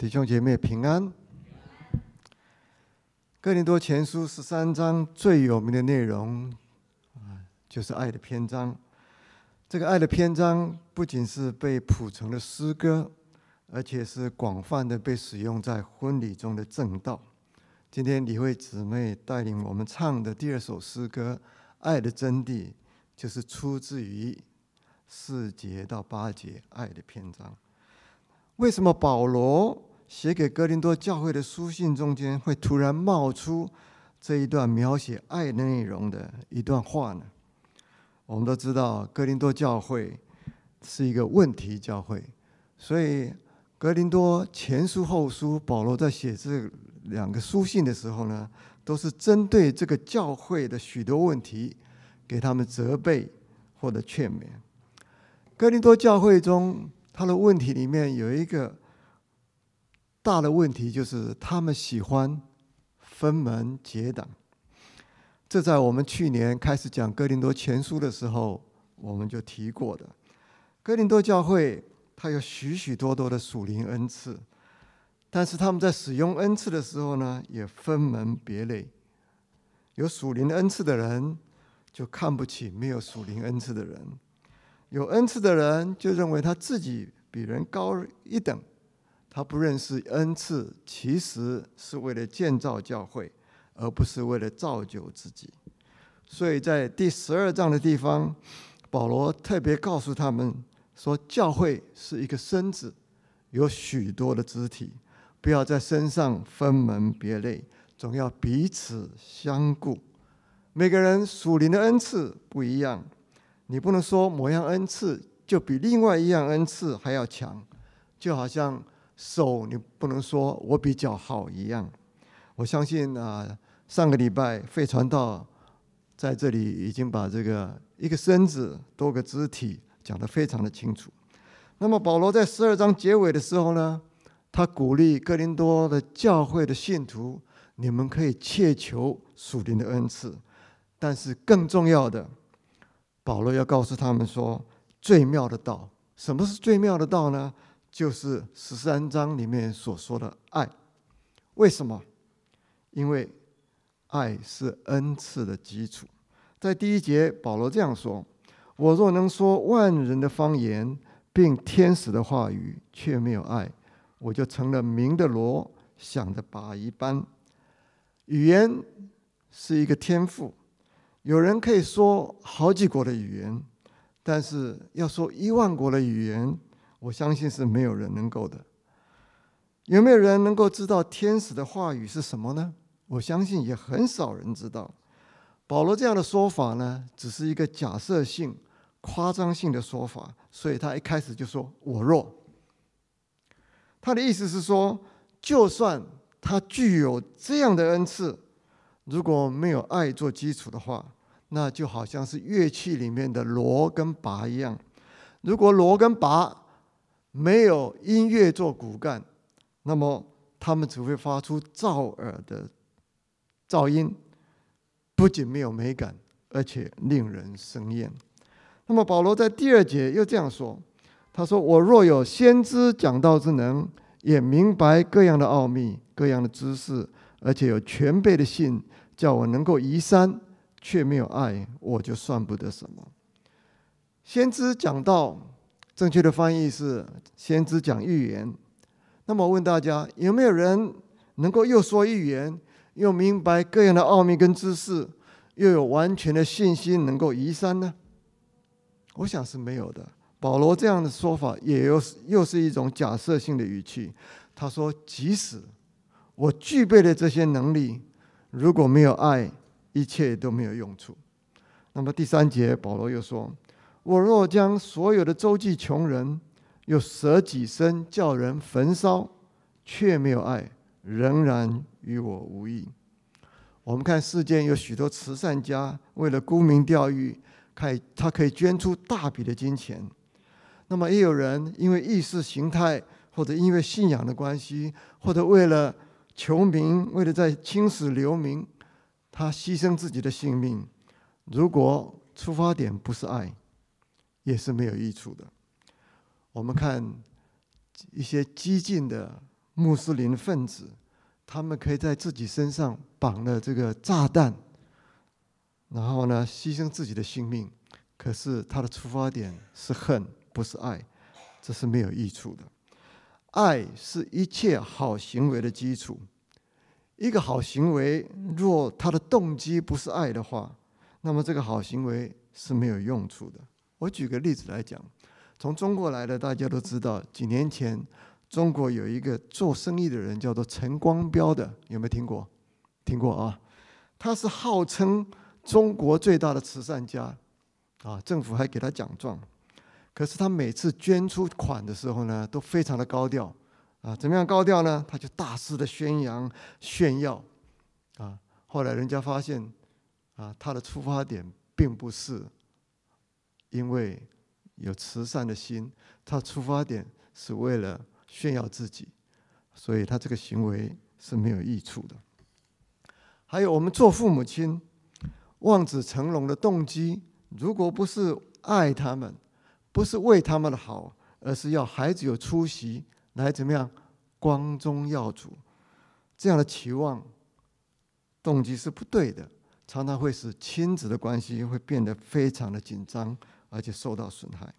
弟兄姐妹平安。哥林多前书十三章最有名的内容，就是爱的篇章。这个爱的篇章不仅是被谱成了诗歌，而且是广泛的被使用在婚礼中的正道。今天李慧姊妹带领我们唱的第二首诗歌《爱的真谛》，就是出自于四节到八节爱的篇章。为什么保罗？写给哥林多教会的书信中间，会突然冒出这一段描写爱的内容的一段话呢？我们都知道，哥林多教会是一个问题教会，所以哥林多前书后书，保罗在写这两个书信的时候呢，都是针对这个教会的许多问题，给他们责备或者劝勉。哥林多教会中，他的问题里面有一个。大的问题就是他们喜欢分门结党。这在我们去年开始讲哥林多前书的时候，我们就提过的。哥林多教会它有许许多多的属灵恩赐，但是他们在使用恩赐的时候呢，也分门别类。有属灵恩赐的人就看不起没有属灵恩赐的人，有恩赐的人就认为他自己比人高一等。他不认识恩赐，其实是为了建造教会，而不是为了造就自己。所以在第十二章的地方，保罗特别告诉他们说：教会是一个身子，有许多的肢体，不要在身上分门别类，总要彼此相顾。每个人属灵的恩赐不一样，你不能说某样恩赐就比另外一样恩赐还要强，就好像。手你不能说我比较好一样，我相信啊，上个礼拜费传道在这里已经把这个一个身子多个肢体讲得非常的清楚。那么保罗在十二章结尾的时候呢，他鼓励哥林多的教会的信徒，你们可以切求属灵的恩赐，但是更重要的，保罗要告诉他们说，最妙的道，什么是最妙的道呢？就是十三章里面所说的爱，为什么？因为爱是恩赐的基础。在第一节，保罗这样说：“我若能说万人的方言，并天使的话语，却没有爱，我就成了鸣的锣，响的拔一般。”语言是一个天赋，有人可以说好几国的语言，但是要说一万国的语言。我相信是没有人能够的。有没有人能够知道天使的话语是什么呢？我相信也很少人知道。保罗这样的说法呢，只是一个假设性、夸张性的说法，所以他一开始就说“我弱”。他的意思是说，就算他具有这样的恩赐，如果没有爱做基础的话，那就好像是乐器里面的锣跟拔一样。如果锣跟拔，没有音乐做骨干，那么他们只会发出噪耳的噪音，不仅没有美感，而且令人生厌。那么保罗在第二节又这样说：“他说，我若有先知讲道之能，也明白各样的奥秘、各样的知识，而且有全备的信，叫我能够移山，却没有爱，我就算不得什么。先知讲道。”正确的翻译是先知讲预言。那么我问大家，有没有人能够又说预言，又明白各样的奥秘跟知识，又有完全的信心能够移山呢？我想是没有的。保罗这样的说法，也又又是一种假设性的语气。他说：“即使我具备了这些能力，如果没有爱，一切都没有用处。”那么第三节，保罗又说。我若将所有的周济穷人，又舍己身叫人焚烧，却没有爱，仍然与我无异。我们看世间有许多慈善家，为了沽名钓誉，可以他可以捐出大笔的金钱。那么也有人因为意识形态，或者因为信仰的关系，或者为了求名，为了在青史留名，他牺牲自己的性命。如果出发点不是爱，也是没有益处的。我们看一些激进的穆斯林分子，他们可以在自己身上绑了这个炸弹，然后呢，牺牲自己的性命。可是他的出发点是恨，不是爱，这是没有益处的。爱是一切好行为的基础。一个好行为，若他的动机不是爱的话，那么这个好行为是没有用处的。我举个例子来讲，从中国来的大家都知道，几年前中国有一个做生意的人叫做陈光标的，有没有听过？听过啊？他是号称中国最大的慈善家。啊，政府还给他奖状，可是他每次捐出款的时候呢，都非常的高调，啊，怎么样高调呢？他就大肆的宣扬炫耀，啊，后来人家发现，啊，他的出发点并不是因为有慈善的心，他出发点是为了炫耀自己，所以他这个行为是没有益处的。还有我们做父母亲，望子成龙的动机。如果不是爱他们，不是为他们的好，而是要孩子有出息，来怎么样光宗耀祖，这样的期望动机是不对的，常常会使亲子的关系会变得非常的紧张，而且受到损害。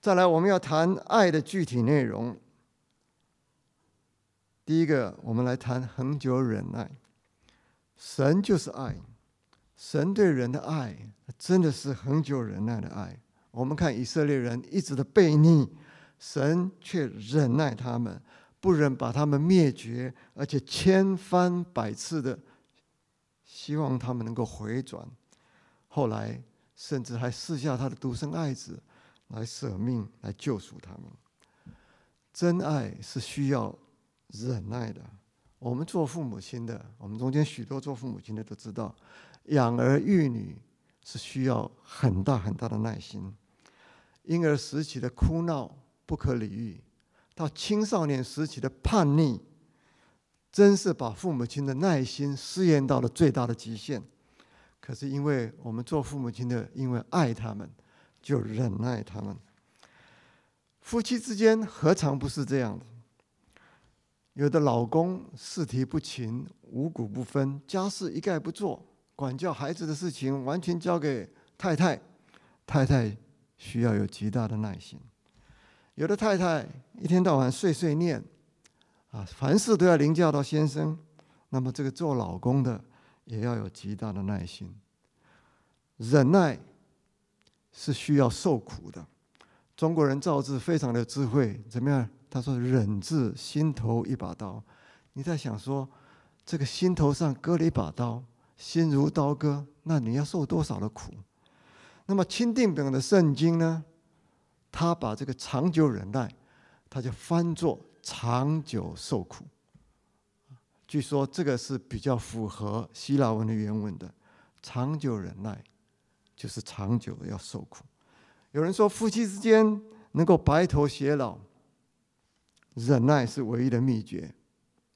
再来，我们要谈爱的具体内容。第一个，我们来谈恒久忍耐。神就是爱。神对人的爱真的是恒久忍耐的爱。我们看以色列人一直的悖逆，神却忍耐他们，不忍把他们灭绝，而且千番百次的希望他们能够回转。后来甚至还赐下他的独生爱子来舍命来救赎他们。真爱是需要忍耐的。我们做父母亲的，我们中间许多做父母亲的都知道。养儿育女是需要很大很大的耐心，婴儿时期的哭闹不可理喻，到青少年时期的叛逆，真是把父母亲的耐心试验到了最大的极限。可是因为我们做父母亲的，因为爱他们，就忍耐他们。夫妻之间何尝不是这样的？有的老公事体不勤，五谷不分，家事一概不做。管教孩子的事情完全交给太太，太太需要有极大的耐心。有的太太一天到晚碎碎念，啊，凡事都要凌驾到先生，那么这个做老公的也要有极大的耐心。忍耐是需要受苦的。中国人造字非常的智慧，怎么样？他说“忍”字心头一把刀。你在想说，这个心头上割了一把刀。心如刀割，那你要受多少的苦？那么钦定本的圣经呢？他把这个长久忍耐，他就翻作长久受苦。据说这个是比较符合希腊文的原文的。长久忍耐就是长久的要受苦。有人说夫妻之间能够白头偕老，忍耐是唯一的秘诀。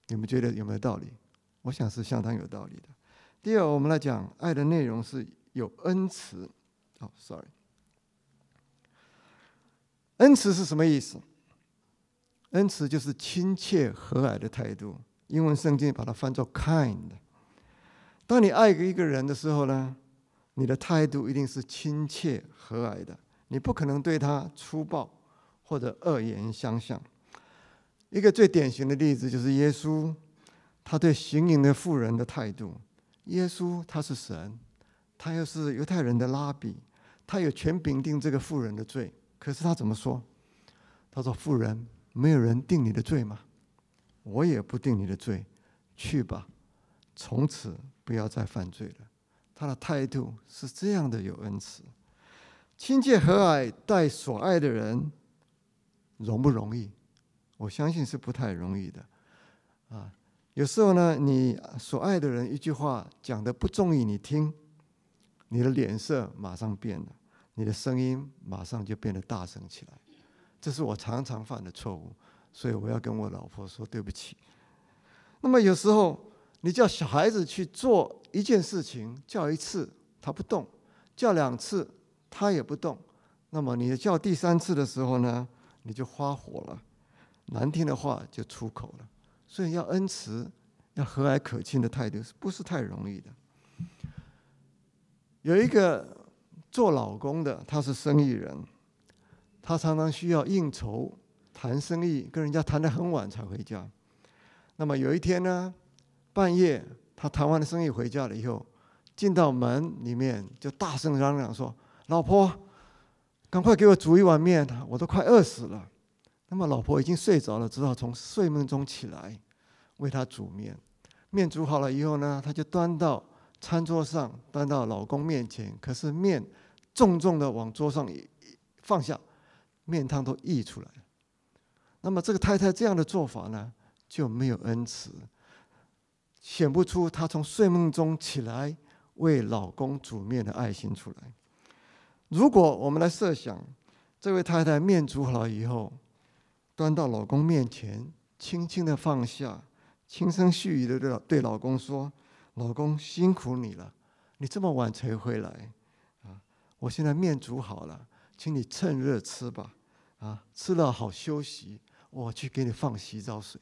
你们觉得有没有道理？我想是相当有道理的。第二，我们来讲爱的内容是有恩慈。哦，sorry，恩慈是什么意思？恩慈就是亲切和蔼的态度。英文圣经把它翻作 kind。当你爱一个人的时候呢，你的态度一定是亲切和蔼的，你不可能对他粗暴或者恶言相向。一个最典型的例子就是耶稣，他对行淫的妇人的态度。耶稣他是神，他又是犹太人的拉比，他有权柄定这个妇人的罪。可是他怎么说？他说：“妇人，没有人定你的罪吗？我也不定你的罪，去吧，从此不要再犯罪了。”他的态度是这样的，有恩慈、亲切和蔼待所爱的人，容不容易？我相信是不太容易的，啊。有时候呢，你所爱的人一句话讲的不中意你听，你的脸色马上变了，你的声音马上就变得大声起来。这是我常常犯的错误，所以我要跟我老婆说对不起。那么有时候你叫小孩子去做一件事情，叫一次他不动，叫两次他也不动，那么你叫第三次的时候呢，你就发火了，难听的话就出口了。所以要恩慈，要和蔼可亲的态度，是不是太容易的？有一个做老公的，他是生意人，他常常需要应酬、谈生意，跟人家谈得很晚才回家。那么有一天呢，半夜他谈完了生意回家了以后，进到门里面就大声嚷嚷说：“老婆，赶快给我煮一碗面，我都快饿死了。”那么老婆已经睡着了，只好从睡梦中起来为他煮面。面煮好了以后呢，他就端到。餐桌上端到老公面前，可是面重重的往桌上一放下，面汤都溢出来了。那么这个太太这样的做法呢，就没有恩慈，显不出她从睡梦中起来为老公煮面的爱心出来。如果我们来设想，这位太太面煮好了以后，端到老公面前，轻轻的放下，轻声细语的对对老公说。老公辛苦你了，你这么晚才回来，啊！我现在面煮好了，请你趁热吃吧，啊！吃了好休息，我去给你放洗澡水。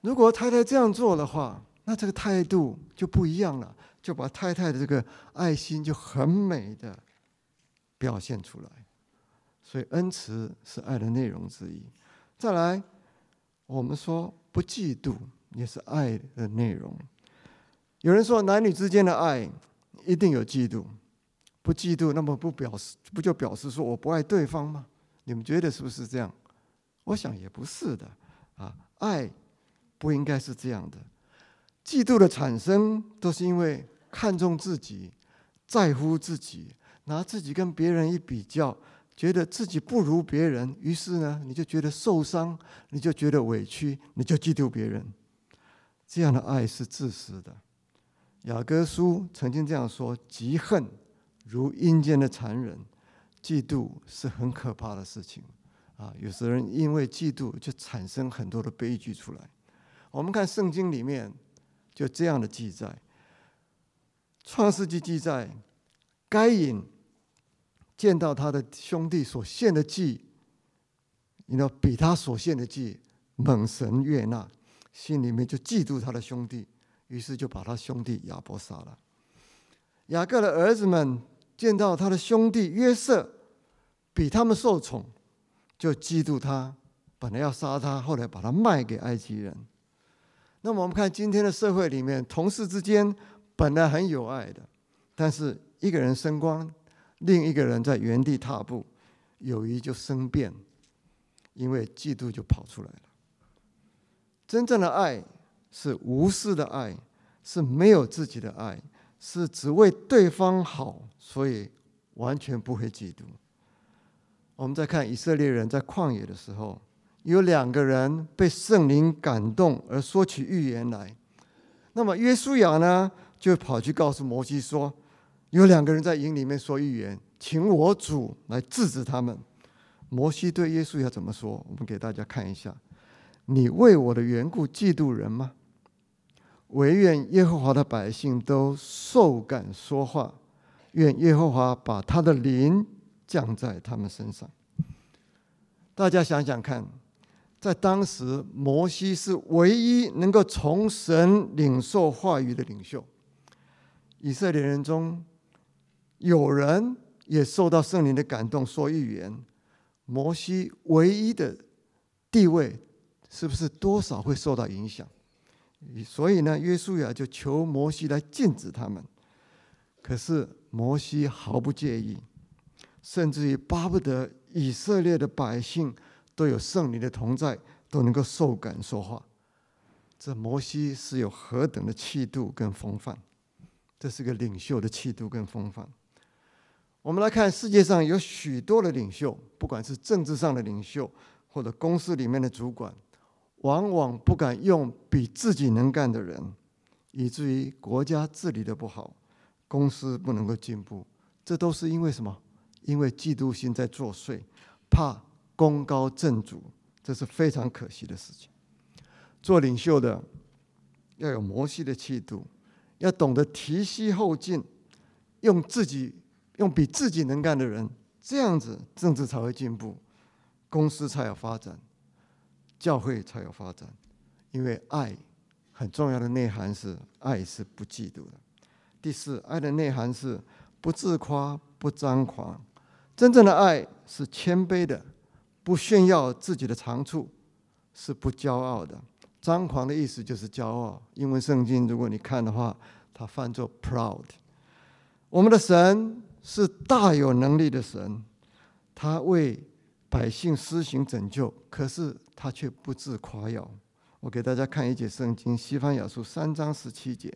如果太太这样做的话，那这个态度就不一样了，就把太太的这个爱心就很美的表现出来。所以恩慈是爱的内容之一。再来，我们说不嫉妒。也是爱的内容。有人说，男女之间的爱一定有嫉妒，不嫉妒，那么不表示不就表示说我不爱对方吗？你们觉得是不是这样？我想也不是的啊，爱不应该是这样的。嫉妒的产生都是因为看重自己，在乎自己，拿自己跟别人一比较，觉得自己不如别人，于是呢，你就觉得受伤，你就觉得委屈，你就嫉妒别人。这样的爱是自私的。雅各书曾经这样说：“嫉恨如阴间的残忍，嫉妒是很可怕的事情。”啊，有时人因为嫉妒就产生很多的悲剧出来。我们看圣经里面就这样的记载，《创世纪》记载，该隐见到他的兄弟所献的祭，你知道比他所献的祭猛神悦纳。心里面就嫉妒他的兄弟，于是就把他兄弟亚伯杀了。雅各的儿子们见到他的兄弟约瑟比他们受宠，就嫉妒他，本来要杀他，后来把他卖给埃及人。那么我们看今天的社会里面，同事之间本来很有爱的，但是一个人升官，另一个人在原地踏步，友谊就生变，因为嫉妒就跑出来了。真正的爱是无私的爱，是没有自己的爱，是只为对方好，所以完全不会嫉妒。我们再看以色列人在旷野的时候，有两个人被圣灵感动而说起预言来。那么约书亚呢，就跑去告诉摩西说：“有两个人在营里面说预言，请我主来制止他们。”摩西对约书亚怎么说？我们给大家看一下。你为我的缘故嫉妒人吗？唯愿耶和华的百姓都受感说话，愿耶和华把他的灵降在他们身上。大家想想看，在当时，摩西是唯一能够从神领受话语的领袖。以色列人中有人也受到圣灵的感动，说预言。摩西唯一的地位。是不是多少会受到影响？所以呢，约书亚就求摩西来禁止他们。可是摩西毫不介意，甚至于巴不得以色列的百姓都有圣灵的同在，都能够受感说话。这摩西是有何等的气度跟风范？这是个领袖的气度跟风范。我们来看世界上有许多的领袖，不管是政治上的领袖，或者公司里面的主管。往往不敢用比自己能干的人，以至于国家治理的不好，公司不能够进步。这都是因为什么？因为嫉妒心在作祟，怕功高震主，这是非常可惜的事情。做领袖的要有摩西的气度，要懂得提膝后进，用自己用比自己能干的人，这样子政治才会进步，公司才有发展。教会才有发展。因为爱很重要的内涵是爱是不嫉妒的。第四，爱的内涵是不自夸、不张狂。真正的爱是谦卑的，不炫耀自己的长处，是不骄傲的。张狂的意思就是骄傲。英文圣经如果你看的话，它翻作 proud。我们的神是大有能力的神，他为百姓施行拯救，可是他却不自夸耀。我给大家看一节圣经，《西方雅书》三章十七节，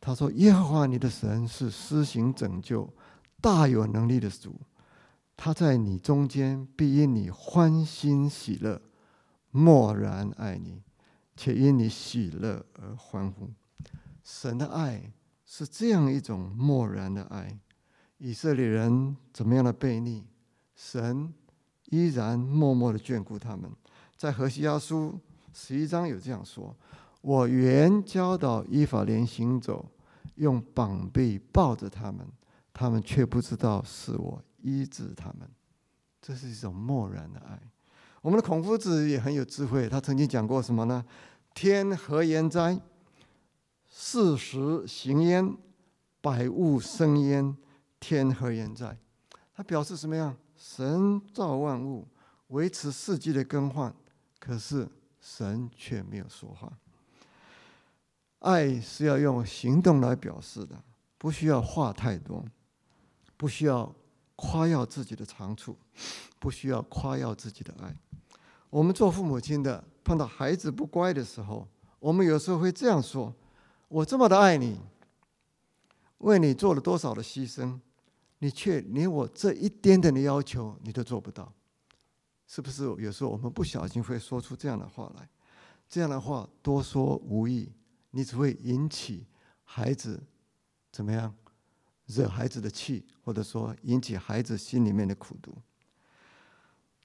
他说：“耶和华你的神是施行拯救、大有能力的主，他在你中间必因你欢欣喜乐，默然爱你，且因你喜乐而欢呼。”神的爱是这样一种默然的爱。以色列人怎么样的悖逆，神依然默默的眷顾他们。在何西阿书。十一章有这样说：“我原教导依法连行走，用膀臂抱着他们，他们却不知道是我医治他们。”这是一种漠然的爱。我们的孔夫子也很有智慧，他曾经讲过什么呢？“天何言哉？四时行焉，百物生焉。天何言哉？”他表示什么样？神造万物，维持四季的更换，可是。神却没有说话。爱是要用行动来表示的，不需要话太多，不需要夸耀自己的长处，不需要夸耀自己的爱。我们做父母亲的，碰到孩子不乖的时候，我们有时候会这样说：“我这么的爱你，为你做了多少的牺牲，你却连我这一点点的要求你都做不到。”是不是有时候我们不小心会说出这样的话来？这样的话多说无益，你只会引起孩子怎么样，惹孩子的气，或者说引起孩子心里面的苦毒。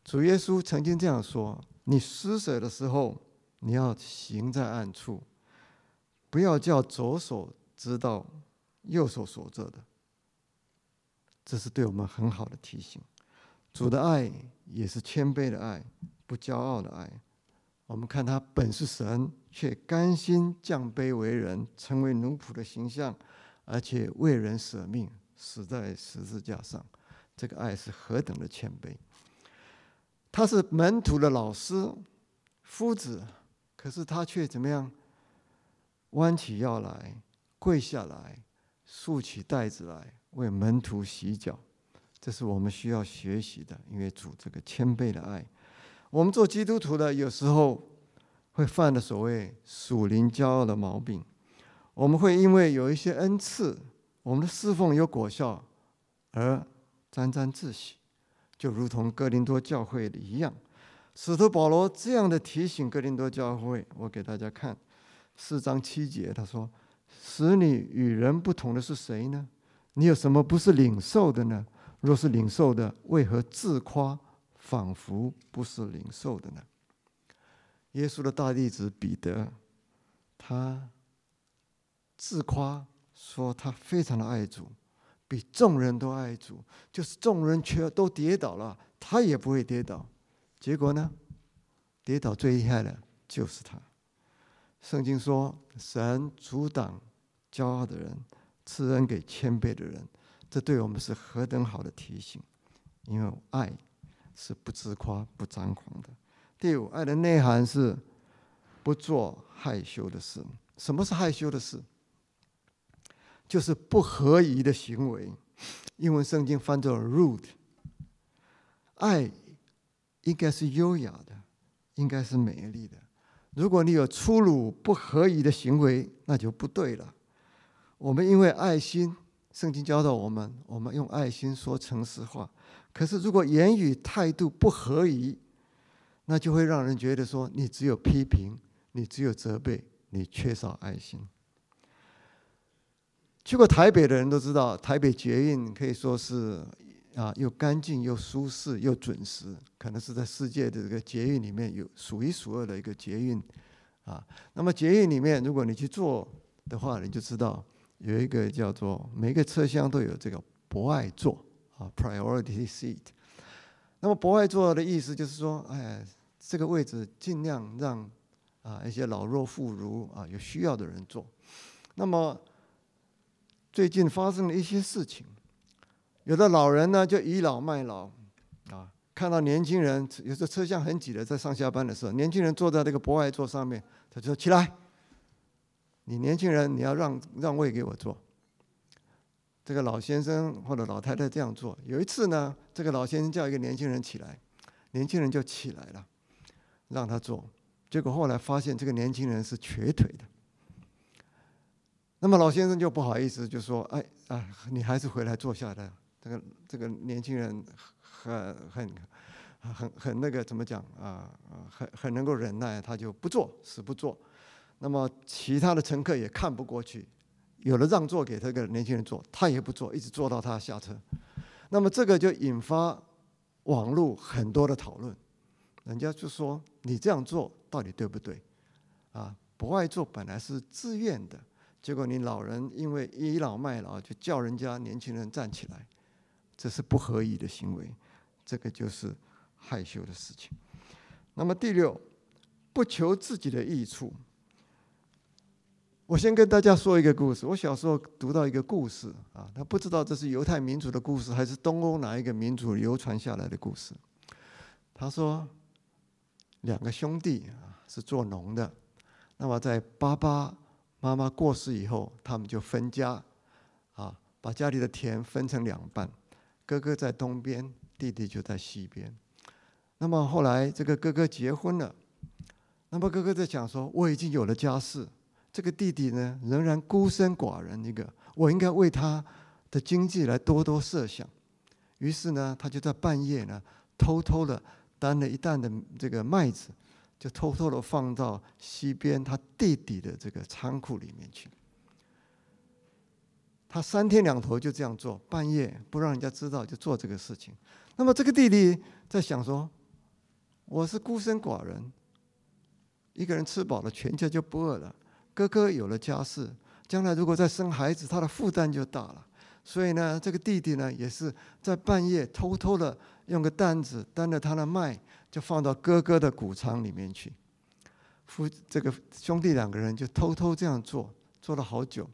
主耶稣曾经这样说：“你施舍的时候，你要行在暗处，不要叫左手知道右手所做的。”这是对我们很好的提醒。主的爱也是谦卑的爱，不骄傲的爱。我们看他本是神，却甘心降卑为人，成为奴仆的形象，而且为人舍命，死在十字架上。这个爱是何等的谦卑！他是门徒的老师、夫子，可是他却怎么样？弯起腰来，跪下来，竖起带子来，为门徒洗脚。这是我们需要学习的，因为主这个谦卑的爱，我们做基督徒的有时候会犯的所谓属灵骄傲的毛病。我们会因为有一些恩赐，我们的侍奉有果效而沾沾自喜，就如同哥林多教会的一样。使徒保罗这样的提醒哥林多教会，我给大家看四章七节，他说：“使你与人不同的是谁呢？你有什么不是领受的呢？”若是领受的，为何自夸，仿佛不是领受的呢？耶稣的大弟子彼得，他自夸说他非常的爱主，比众人都爱主，就是众人却都跌倒了，他也不会跌倒。结果呢，跌倒最厉害的就是他。圣经说，神阻挡骄傲的人，赐恩给谦卑的人。这对我们是何等好的提醒！因为爱是不自夸、不张狂的。第五，爱的内涵是不做害羞的事。什么是害羞的事？就是不合宜的行为。英文圣经翻作 “rude”。爱应该是优雅的，应该是美丽的。如果你有粗鲁、不合宜的行为，那就不对了。我们因为爱心。圣经教导我们，我们用爱心说诚实话。可是，如果言语态度不合宜，那就会让人觉得说你只有批评，你只有责备，你缺少爱心。去过台北的人都知道，台北捷运可以说是啊，又干净又舒适又准时，可能是在世界的这个捷运里面有数一数二的一个捷运啊。那么捷运里面，如果你去坐的话，你就知道。有一个叫做每个车厢都有这个博爱座啊，priority seat。那么博爱座的意思就是说，哎，这个位置尽量让啊一些老弱妇孺啊有需要的人坐。那么最近发生了一些事情，有的老人呢就倚老卖老啊，看到年轻人有时候车厢很挤的，在上下班的时候，年轻人坐在这个博爱座上面，他就说起来，你年轻人你要让让位给我坐。这个老先生或者老太太这样做。有一次呢，这个老先生叫一个年轻人起来，年轻人就起来了，让他坐。结果后来发现这个年轻人是瘸腿的。那么老先生就不好意思，就说：“哎啊，你还是回来坐下的。”这个这个年轻人很很很很很那个怎么讲啊？很很能够忍耐，他就不坐，死不坐。那么其他的乘客也看不过去。有了让座给这个年轻人坐，他也不坐，一直坐到他下车。那么这个就引发网络很多的讨论。人家就说：“你这样做到底对不对？啊，不爱坐本来是自愿的，结果你老人因为倚老卖老，就叫人家年轻人站起来，这是不合宜的行为。这个就是害羞的事情。那么第六，不求自己的益处。”我先跟大家说一个故事。我小时候读到一个故事啊，他不知道这是犹太民族的故事，还是东欧哪一个民族流传下来的故事。他说，两个兄弟啊是做农的，那么在巴巴妈妈过世以后，他们就分家，啊，把家里的田分成两半，哥哥在东边，弟弟就在西边。那么后来这个哥哥结婚了，那么哥哥在想说，我已经有了家室。这个弟弟呢，仍然孤身寡人一个，我应该为他的经济来多多设想。于是呢，他就在半夜呢，偷偷的担了一担的这个麦子，就偷偷的放到西边他弟弟的这个仓库里面去。他三天两头就这样做，半夜不让人家知道就做这个事情。那么这个弟弟在想说，我是孤身寡人，一个人吃饱了，全家就不饿了。哥哥有了家室，将来如果再生孩子，他的负担就大了。所以呢，这个弟弟呢，也是在半夜偷偷的用个担子担着他的麦，就放到哥哥的谷仓里面去。夫这个兄弟两个人就偷偷这样做，做了好久。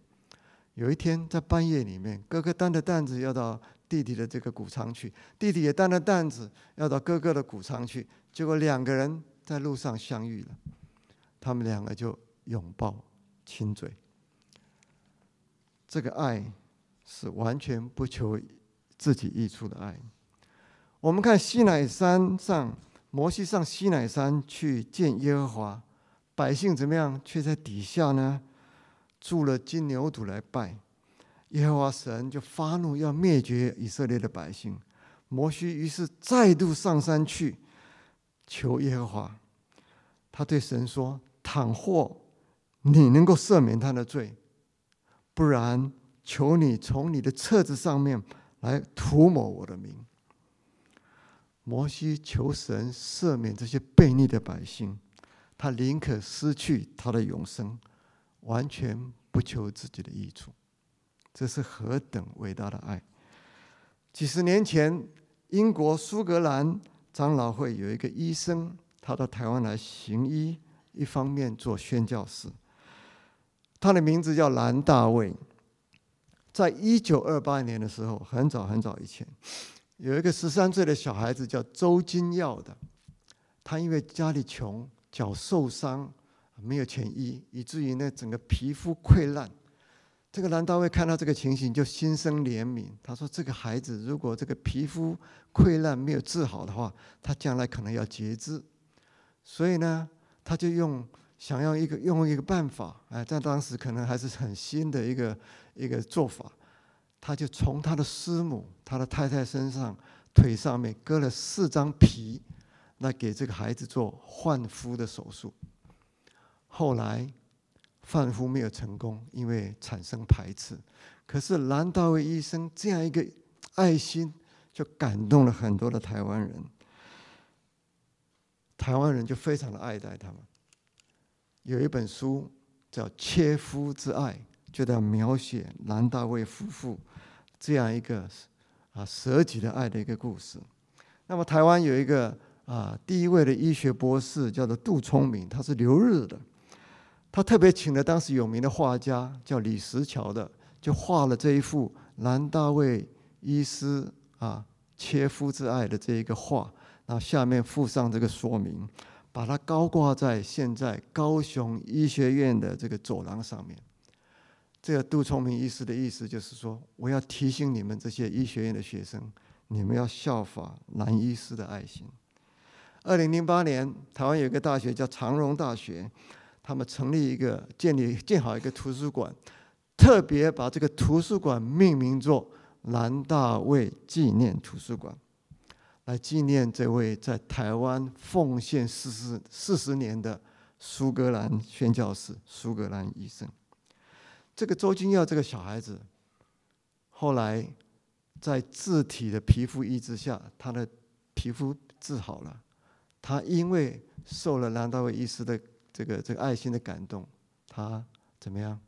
有一天在半夜里面，哥哥担着担子要到弟弟的这个谷仓去，弟弟也担着担子要到哥哥的谷仓去。结果两个人在路上相遇了，他们两个就拥抱。亲嘴，这个爱是完全不求自己益处的爱。我们看西乃山上，摩西上西乃山去见耶和华，百姓怎么样？却在底下呢，铸了金牛犊来拜耶和华神，就发怒要灭绝以色列的百姓。摩西于是再度上山去求耶和华，他对神说：“倘或……”你能够赦免他的罪，不然求你从你的册子上面来涂抹我的名。摩西求神赦免这些悖逆的百姓，他宁可失去他的永生，完全不求自己的益处。这是何等伟大的爱！几十年前，英国苏格兰长老会有一个医生，他到台湾来行医，一方面做宣教士。他的名字叫兰大卫，在一九二八年的时候，很早很早以前，有一个十三岁的小孩子叫周金耀的，他因为家里穷，脚受伤，没有钱医，以至于呢整个皮肤溃烂。这个兰大卫看到这个情形，就心生怜悯。他说：“这个孩子如果这个皮肤溃烂没有治好的话，他将来可能要截肢。”所以呢，他就用。想要一个用一个办法，哎，在当时可能还是很新的一个一个做法，他就从他的师母、他的太太身上腿上面割了四张皮，来给这个孩子做换肤的手术。后来换肤没有成功，因为产生排斥。可是兰大卫医生这样一个爱心，就感动了很多的台湾人，台湾人就非常的爱戴他们。有一本书叫《切肤之爱》，就在描写兰大卫夫妇这样一个啊舍己的爱的一个故事。那么台湾有一个啊，第一位的医学博士叫做杜聪明，他是留日的。他特别请了当时有名的画家叫李石桥的，就画了这一幅兰大卫医师啊切肤之爱的这一个画，然后下面附上这个说明，把它高挂在现在高雄医学院的这个走廊上面。这个杜聪明医师的意思就是说，我要提醒你们这些医学院的学生，你们要效法蓝医师的爱心。二零零八年，台湾有一个大学叫长荣大学。他们成立一个建立建好一个图书馆，特别把这个图书馆命名作蓝大卫纪念图书馆，来纪念这位在台湾奉献四十四十年的苏格兰宣教士苏格兰医生。这个周金耀这个小孩子，后来在自体的皮肤医治下，他的皮肤治好了。他因为受了蓝大卫医师的。这个这个爱心的感动，他怎么样？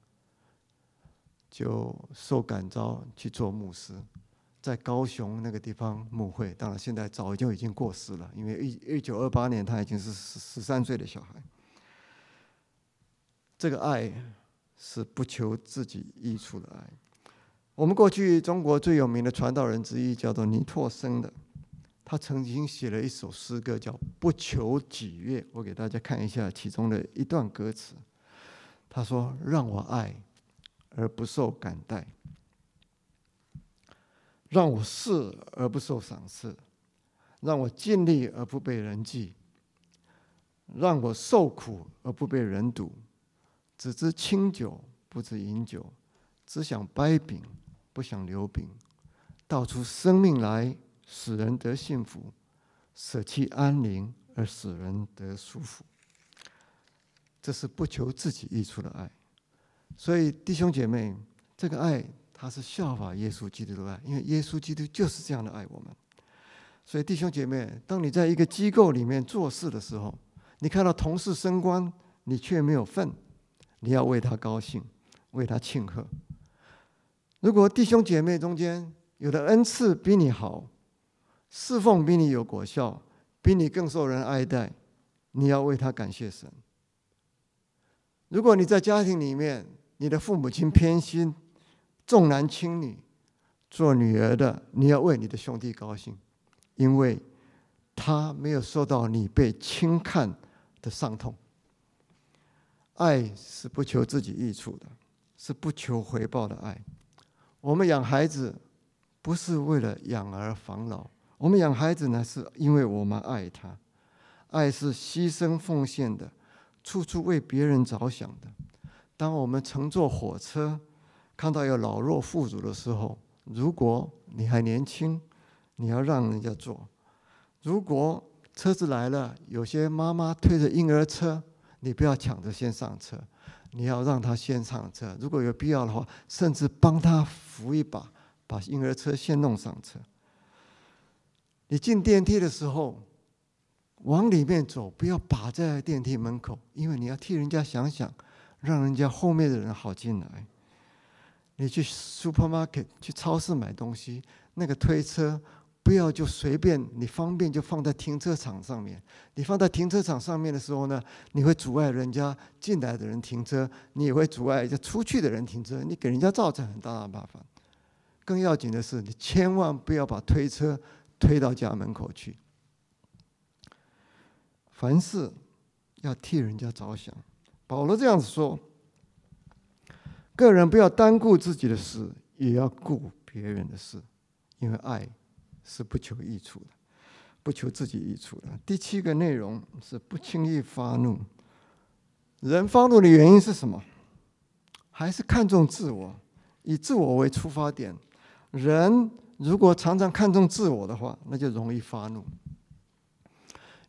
就受感召去做牧师，在高雄那个地方牧会。当然，现在早就已经过世了，因为一一九二八年他已经是十十三岁的小孩。这个爱是不求自己益处的爱。我们过去中国最有名的传道人之一叫做尼托生的。他曾经写了一首诗歌，叫《不求己悦》。我给大家看一下其中的一段歌词。他说：“让我爱而不受感戴，让我侍而不受赏赐，让我尽力而不被人记，让我受苦而不被人堵，只知清酒不知饮酒，只想掰饼不想留饼，道出生命来。”使人得幸福，舍弃安宁而使人得舒服，这是不求自己益处的爱。所以弟兄姐妹，这个爱它是效法耶稣基督的爱，因为耶稣基督就是这样的爱我们。所以弟兄姐妹，当你在一个机构里面做事的时候，你看到同事升官，你却没有份，你要为他高兴，为他庆贺。如果弟兄姐妹中间有的恩赐比你好，侍奉比你有果效，比你更受人爱戴，你要为他感谢神。如果你在家庭里面，你的父母亲偏心，重男轻女，做女儿的，你要为你的兄弟高兴，因为他没有受到你被轻看的伤痛。爱是不求自己益处的，是不求回报的爱。我们养孩子，不是为了养儿防老。我们养孩子呢，是因为我们爱他，爱是牺牲奉献的，处处为别人着想的。当我们乘坐火车，看到有老弱妇孺的时候，如果你还年轻，你要让人家坐；如果车子来了，有些妈妈推着婴儿车，你不要抢着先上车，你要让他先上车。如果有必要的话，甚至帮他扶一把，把婴儿车先弄上车。你进电梯的时候，往里面走，不要把在电梯门口，因为你要替人家想想，让人家后面的人好进来。你去 supermarket 去超市买东西，那个推车不要就随便，你方便就放在停车场上面。你放在停车场上面的时候呢，你会阻碍人家进来的人停车，你也会阻碍一出去的人停车，你给人家造成很大的麻烦。更要紧的是，你千万不要把推车。推到家门口去。凡事要替人家着想。保罗这样子说：个人不要单顾自己的事，也要顾别人的事，因为爱是不求益处的，不求自己益处的。第七个内容是不轻易发怒。人发怒的原因是什么？还是看重自我，以自我为出发点。人。如果常常看重自我的话，那就容易发怒。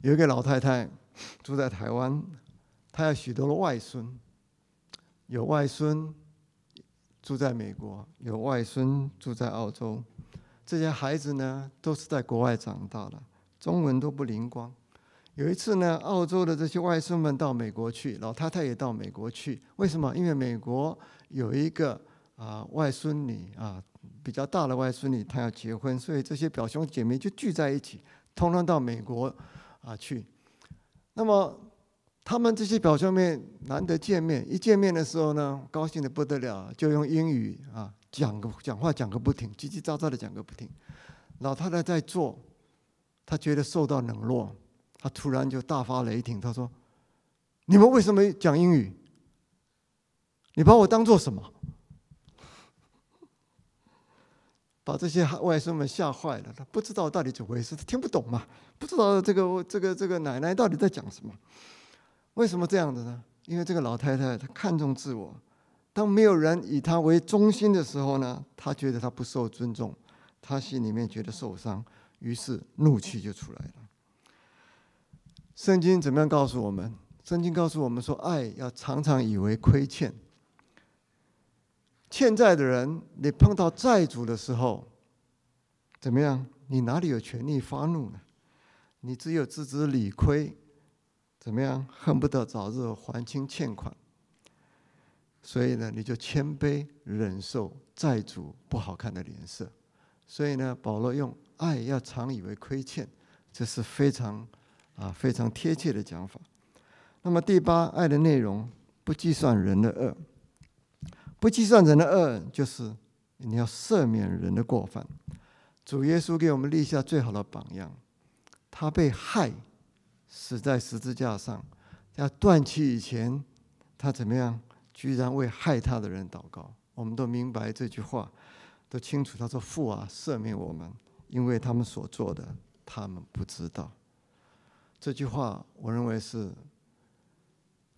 有一个老太太住在台湾，她有许多的外孙，有外孙住在美国，有外孙住在澳洲。这些孩子呢，都是在国外长大的，中文都不灵光。有一次呢，澳洲的这些外孙们到美国去，老太太也到美国去。为什么？因为美国有一个啊外孙女啊。比较大的外孙女，她要结婚，所以这些表兄姐妹就聚在一起，通通到美国啊去。那么他们这些表兄妹难得见面，一见面的时候呢，高兴的不得了，就用英语啊讲个讲话讲个不停，叽叽喳喳的讲个不停。老太太在做，她觉得受到冷落，她突然就大发雷霆，她说：“你们为什么讲英语？你把我当做什么？” 把这些外孙们吓坏了，他不知道到底怎么回事，他听不懂嘛，不知道这个这个这个奶奶到底在讲什么。为什么这样子呢？因为这个老太太她看重自我，当没有人以他为中心的时候呢，他觉得他不受尊重，他心里面觉得受伤，于是怒气就出来了。圣经怎么样告诉我们？圣经告诉我们说，爱要常常以为亏欠。欠债的人，你碰到债主的时候，怎么样？你哪里有权利发怒呢？你只有自知理亏，怎么样？恨不得早日还清欠款。所以呢，你就谦卑忍受债主不好看的脸色。所以呢，保罗用爱要常以为亏欠，这是非常啊非常贴切的讲法。那么第八，爱的内容不计算人的恶。不计算人的恶，就是你要赦免人的过犯。主耶稣给我们立下最好的榜样，他被害，死在十字架上，在断气以前，他怎么样？居然为害他的人祷告。我们都明白这句话，都清楚。他说：“父啊，赦免我们，因为他们所做的，他们不知道。”这句话，我认为是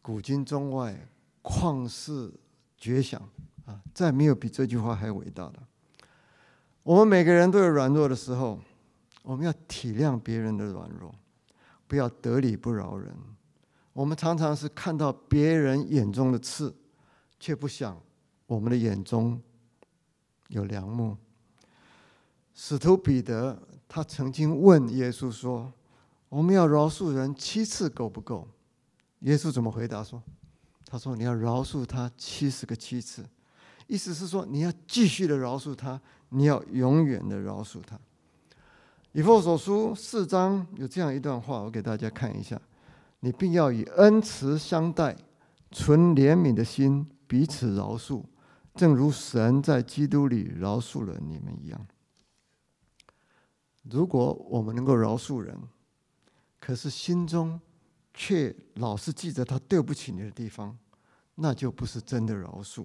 古今中外旷世。绝响啊！再没有比这句话还伟大的。我们每个人都有软弱的时候，我们要体谅别人的软弱，不要得理不饶人。我们常常是看到别人眼中的刺，却不想我们的眼中有良木。使徒彼得他曾经问耶稣说：“我们要饶恕人七次够不够？”耶稣怎么回答说？他说：“你要饶恕他七十个七次，意思是说你要继续的饶恕他，你要永远的饶恕他。”以弗所书四章有这样一段话，我给大家看一下：“你并要以恩慈相待，存怜悯的心，彼此饶恕，正如神在基督里饶恕了你们一样。”如果我们能够饶恕人，可是心中却老是记着他对不起你的地方。那就不是真的饶恕。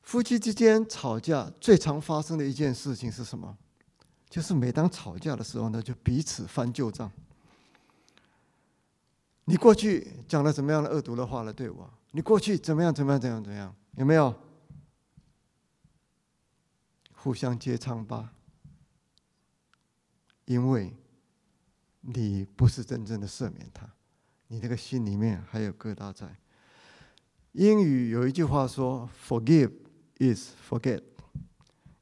夫妻之间吵架最常发生的一件事情是什么？就是每当吵架的时候呢，就彼此翻旧账。你过去讲了什么样的恶毒的话来对我？你过去怎么样？怎么样？怎样？怎样？有没有？互相揭疮疤，因为你不是真正的赦免他，你这个心里面还有疙瘩在。英语有一句话说：“Forgive is forget。”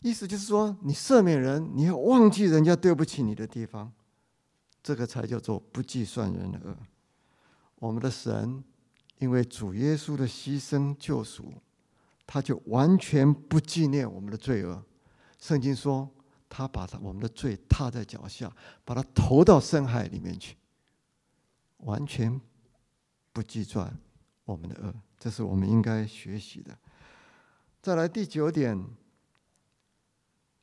意思就是说，你赦免人，你要忘记人家对不起你的地方，这个才叫做不计算人的恶。我们的神因为主耶稣的牺牲救赎，他就完全不纪念我们的罪恶。圣经说，他把他我们的罪踏在脚下，把他投到深海里面去，完全不计算我们的恶。这是我们应该学习的。再来第九点，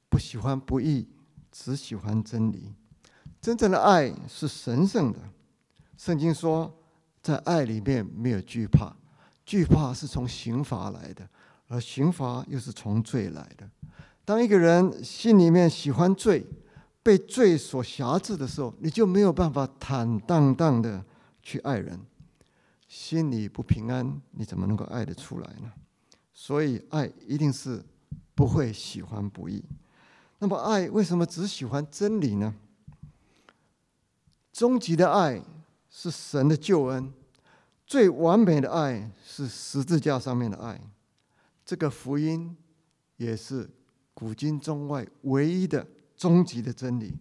不喜欢不义，只喜欢真理。真正的爱是神圣的。圣经说，在爱里面没有惧怕，惧怕是从刑罚来的，而刑罚又是从罪来的。当一个人心里面喜欢罪，被罪所辖制的时候，你就没有办法坦荡荡的去爱人。心里不平安，你怎么能够爱得出来呢？所以，爱一定是不会喜欢不义。那么，爱为什么只喜欢真理呢？终极的爱是神的救恩，最完美的爱是十字架上面的爱。这个福音也是古今中外唯一的终极的真理。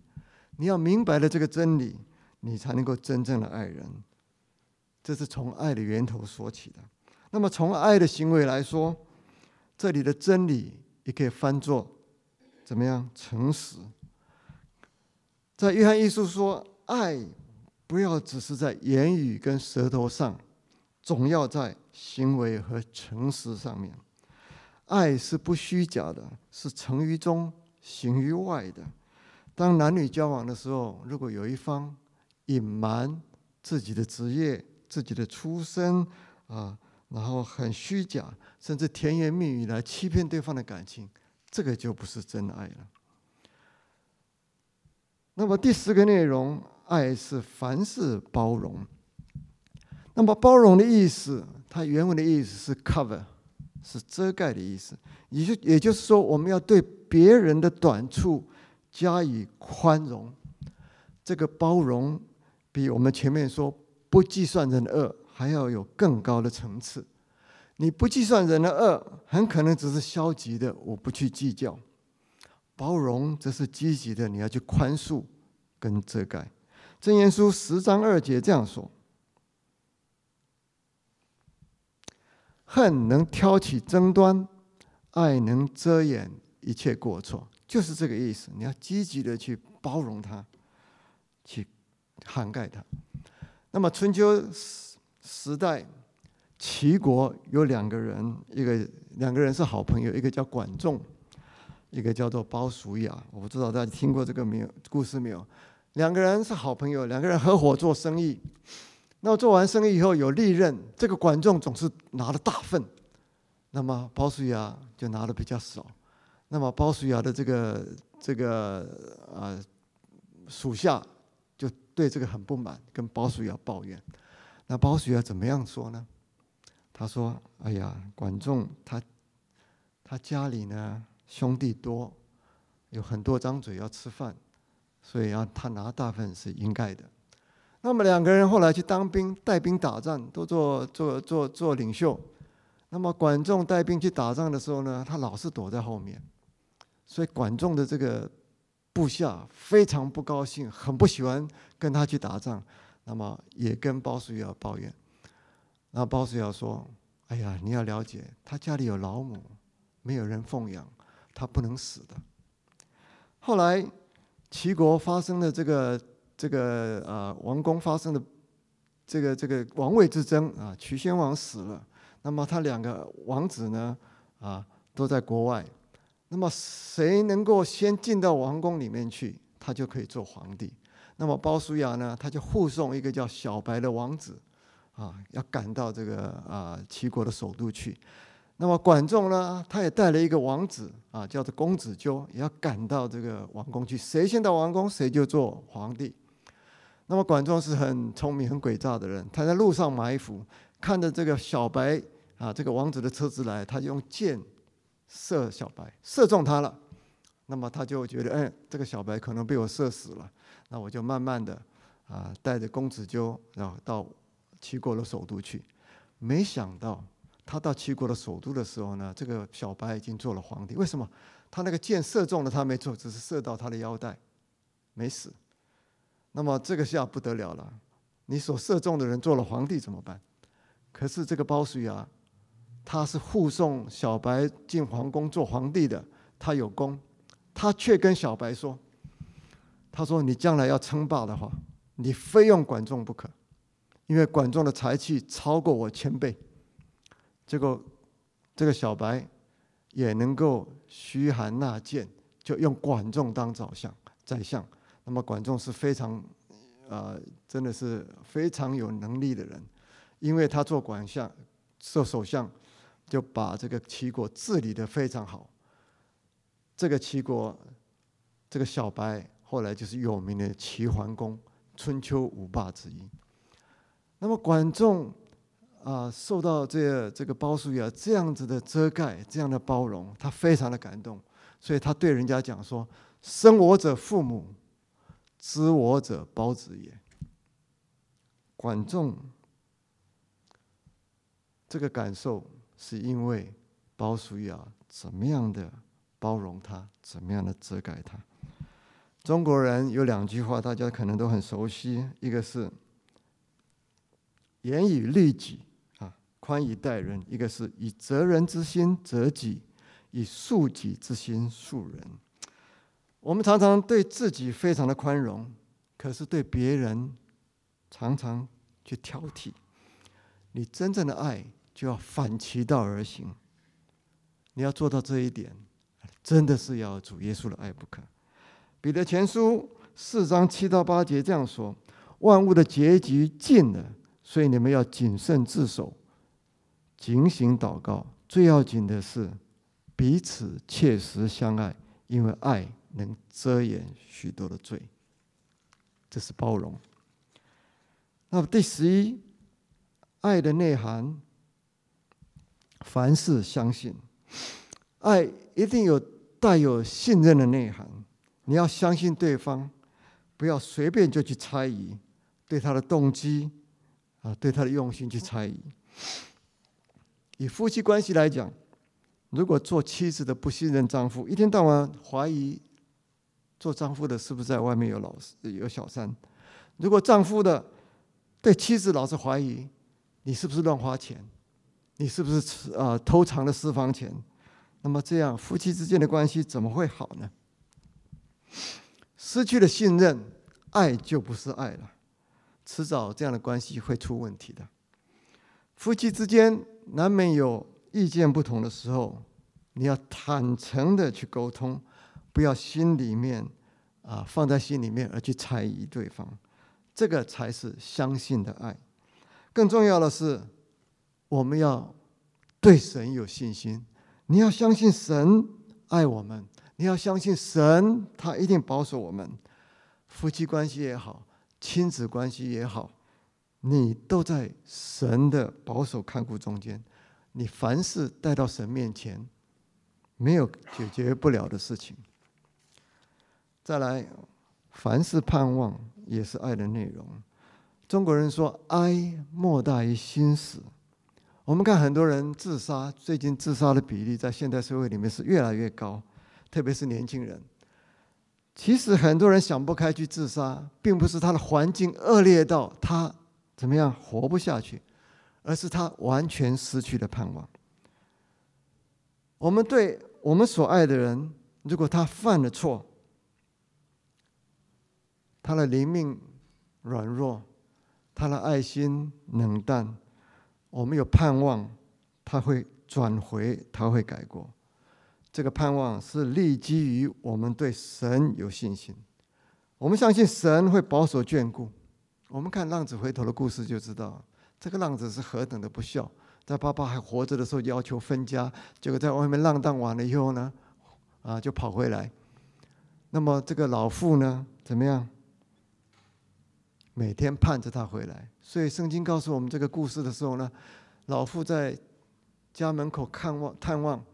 你要明白了这个真理，你才能够真正的爱人。这是从爱的源头说起的。那么，从爱的行为来说，这里的真理也可以翻作怎么样？诚实。在约翰一书说：“爱不要只是在言语跟舌头上，总要在行为和诚实上面。爱是不虚假的，是成于中，行于外的。当男女交往的时候，如果有一方隐瞒自己的职业、自己的出身啊，然后很虚假，甚至甜言蜜语来欺骗对方的感情，这个就不是真爱了。那么第四个内容。爱是凡事包容。那么包容的意思，它原文的意思是 cover，是遮盖的意思。也就也就是说，我们要对别人的短处加以宽容。这个包容比我们前面说不计算人的恶还要有更高的层次。你不计算人的恶，很可能只是消极的，我不去计较；包容则是积极的，你要去宽恕跟遮盖。箴言书十章二节这样说：“恨能挑起争端，爱能遮掩一切过错。”就是这个意思。你要积极的去包容他，去涵盖他。那么春秋时时代，齐国有两个人，一个两个人是好朋友，一个叫管仲，一个叫做鲍叔牙。我不知道大家听过这个没有故事没有？两个人是好朋友，两个人合伙做生意。那么做完生意以后有利润，这个管仲总是拿了大份，那么包叔牙就拿的比较少。那么包叔牙的这个这个啊属下就对这个很不满，跟包叔牙抱怨。那包叔牙怎么样说呢？他说：“哎呀，管仲他他家里呢兄弟多，有很多张嘴要吃饭。”所以，啊他拿大份是应该的。那么两个人后来去当兵，带兵打仗，都做做做做领袖。那么管仲带兵去打仗的时候呢，他老是躲在后面，所以管仲的这个部下非常不高兴，很不喜欢跟他去打仗。那么也跟鲍叔牙抱怨。那鲍叔牙说：“哎呀，你要了解，他家里有老母，没有人奉养，他不能死的。”后来。齐国发生的这个这个啊王宫发生的这个这个王位之争啊，齐宣王死了，那么他两个王子呢啊都在国外，那么谁能够先进到王宫里面去，他就可以做皇帝。那么鲍叔牙呢，他就护送一个叫小白的王子啊，要赶到这个啊齐国的首都去。那么管仲呢，他也带了一个王子啊，叫做公子纠，也要赶到这个王宫去。谁先到王宫，谁就做皇帝。那么管仲是很聪明、很诡诈的人，他在路上埋伏，看着这个小白啊，这个王子的车子来，他就用箭射小白，射中他了。那么他就觉得，哎，这个小白可能被我射死了，那我就慢慢的啊，带着公子纠，然后到齐国的首都去。没想到。他到齐国的首都的时候呢，这个小白已经做了皇帝。为什么？他那个箭射中了他没错，只是射到他的腰带，没死。那么这个下不得了了，你所射中的人做了皇帝怎么办？可是这个包叔牙，他是护送小白进皇宫做皇帝的，他有功，他却跟小白说：“他说你将来要称霸的话，你非用管仲不可，因为管仲的才气超过我千倍。”结果，这个小白也能够嘘寒纳谏，就用管仲当宰相。宰相，那么管仲是非常，呃，真的是非常有能力的人，因为他做管相、做首相，就把这个齐国治理的非常好。这个齐国，这个小白后来就是有名的齐桓公，春秋五霸之一。那么管仲。啊，受到这这个包叔牙这样子的遮盖，这样的包容，他非常的感动，所以他对人家讲说：“生我者父母，知我者包子也。”管仲这个感受是因为包叔牙怎么样的包容他，怎么样的遮盖他。中国人有两句话，大家可能都很熟悉，一个是“严以律己”。宽以待人，一个是以责人之心责己，以恕己之心恕人。我们常常对自己非常的宽容，可是对别人常常去挑剔。你真正的爱就要反其道而行。你要做到这一点，真的是要主耶稣的爱不可。彼得前书四章七到八节这样说：万物的结局近了，所以你们要谨慎自守，警醒祷告。最要紧的是彼此切实相爱，因为爱能遮掩许多的罪。这是包容。那么第十一，爱的内涵，凡事相信。爱一定有带有信任的内涵，你要相信对方，不要随便就去猜疑，对他的动机啊，对他的用心去猜疑。以夫妻关系来讲，如果做妻子的不信任丈夫，一天到晚怀疑做丈夫的是不是在外面有老有小三；如果丈夫的对妻子老是怀疑，你是不是乱花钱？你是不是啊偷藏了私房钱？那么这样夫妻之间的关系怎么会好呢？失去了信任，爱就不是爱了，迟早这样的关系会出问题的。夫妻之间难免有意见不同的时候，你要坦诚的去沟通，不要心里面啊放在心里面而去猜疑对方，这个才是相信的爱。更重要的是。我们要对神有信心，你要相信神爱我们，你要相信神，他一定保守我们。夫妻关系也好，亲子关系也好，你都在神的保守看顾中间。你凡事带到神面前，没有解决不了的事情。再来，凡事盼望也是爱的内容。中国人说：“哀莫大于心死。”我们看很多人自杀，最近自杀的比例在现代社会里面是越来越高，特别是年轻人。其实很多人想不开去自杀，并不是他的环境恶劣到他怎么样活不下去，而是他完全失去了盼望。我们对我们所爱的人，如果他犯了错，他的灵命软弱，他的爱心冷淡。我们有盼望，他会转回，他会改过。这个盼望是立基于我们对神有信心。我们相信神会保守眷顾。我们看浪子回头的故事就知道，这个浪子是何等的不孝，在爸爸还活着的时候要求分家，结果在外面浪荡完了以后呢，啊，就跑回来。那么这个老妇呢，怎么样？每天盼着他回来，所以圣经告诉我们这个故事的时候呢，老妇在家门口看望探望，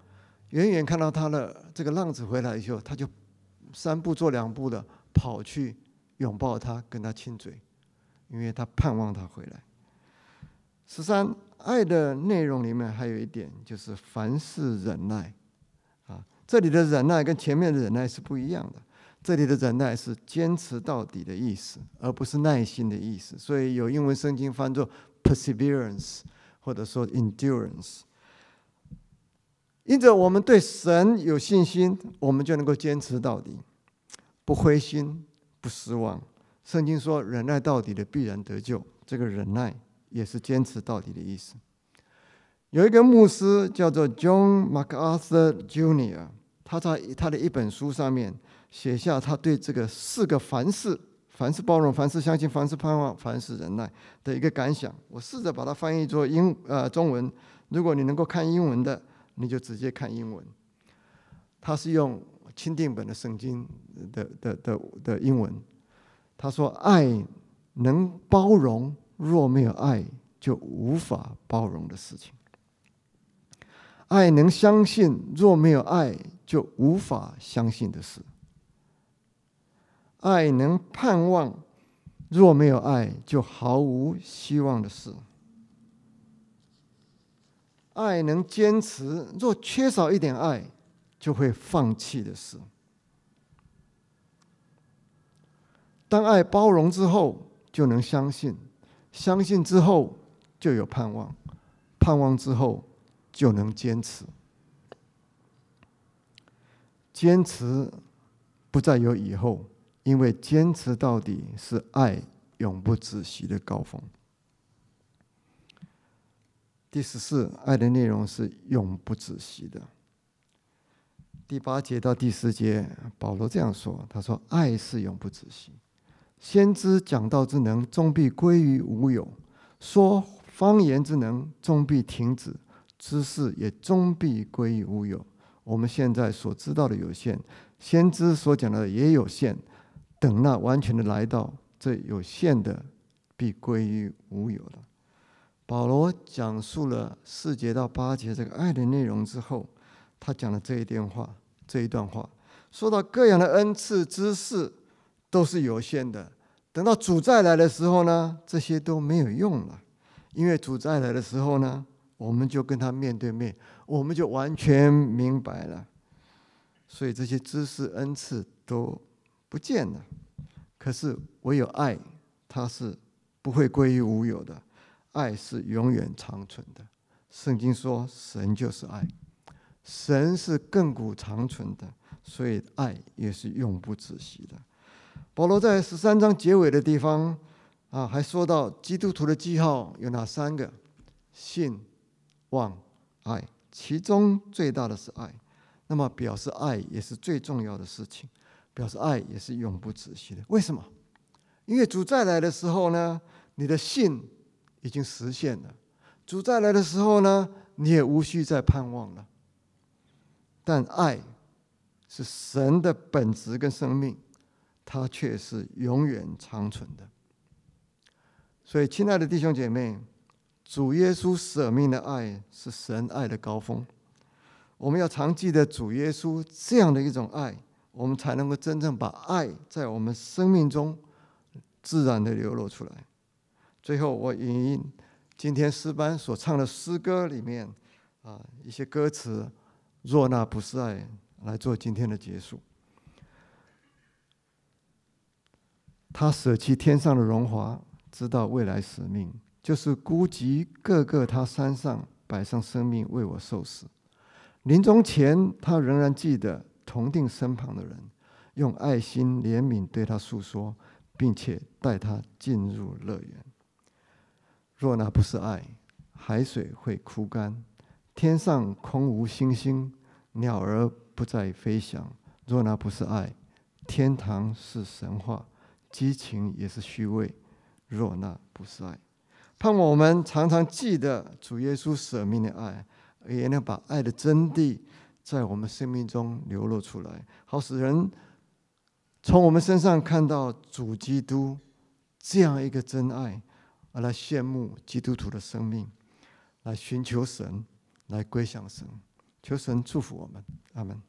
远远看到他的这个浪子回来以后，他就三步做两步的跑去拥抱他，跟他亲嘴，因为他盼望他回来。十三，爱的内容里面还有一点就是凡事忍耐，啊，这里的忍耐跟前面的忍耐是不一样的。这里的忍耐是坚持到底的意思，而不是耐心的意思。所以有英文圣经翻作 perseverance，或者说 endurance。因着我们对神有信心，我们就能够坚持到底，不灰心，不失望。圣经说忍耐到底的必然得救，这个忍耐也是坚持到底的意思。有一个牧师叫做 John MacArthur Junior，他在他的一本书上面。写下他对这个四个凡事：凡事包容、凡事相信、凡事盼望、凡事忍耐的一个感想。我试着把它翻译作英呃中文。如果你能够看英文的，你就直接看英文。他是用钦定本的圣经的的的的英文。他说：“爱能包容，若没有爱，就无法包容的事情；爱能相信，若没有爱，就无法相信的事。”爱能盼望，若没有爱，就毫无希望的事。爱能坚持，若缺少一点爱，就会放弃的事。当爱包容之后，就能相信；相信之后，就有盼望；盼望之后，就能坚持。坚持不再有以后。因为坚持到底是爱永不止息的高峰。第十四，爱的内容是永不止息的。第八节到第十节，保罗这样说：“他说，爱是永不止息。先知讲道之能，终必归于无有；说方言之能，终必停止；知识也终必归于无有。我们现在所知道的有限，先知所讲的也有限。等那完全的来到，这有限的必归于无有了。”保罗讲述了四节到八节这个爱的内容之后，他讲了这一段话，这一段话说到各样的恩赐、知识都是有限的。等到主再来的时候呢，这些都没有用了，因为主再来的时候呢，我们就跟他面对面，我们就完全明白了。所以这些知识、恩赐都不见了。可是唯有爱，它是不会归于无有的。爱是永远长存的。圣经说，神就是爱，神是亘古长存的，所以爱也是永不止息的。保罗在十三章结尾的地方啊，还说到基督徒的记号有哪三个？信、望、爱，其中最大的是爱。那么表示爱也是最重要的事情，表示爱也是永不止息的。为什么？因为主再来的时候呢，你的信。已经实现了，主再来的时候呢，你也无需再盼望了。但爱是神的本质跟生命，它却是永远长存的。所以，亲爱的弟兄姐妹，主耶稣舍命的爱是神爱的高峰。我们要常记得主耶稣这样的一种爱，我们才能够真正把爱在我们生命中自然的流露出来。最后，我引用今天诗班所唱的诗歌里面啊一些歌词：“若那不是爱”，来做今天的结束。他舍弃天上的荣华，知道未来使命，就是孤寂各个他山上摆上生命为我受死。临终前，他仍然记得同定身旁的人，用爱心怜悯对他诉说，并且带他进入乐园。若那不是爱，海水会枯干，天上空无星星，鸟儿不再飞翔。若那不是爱，天堂是神话，激情也是虚伪。若那不是爱，盼望我们常常记得主耶稣舍命的爱，也能把爱的真谛在我们生命中流露出来，好使人从我们身上看到主基督这样一个真爱。而来羡慕基督徒的生命，来寻求神，来归向神，求神祝福我们，阿门。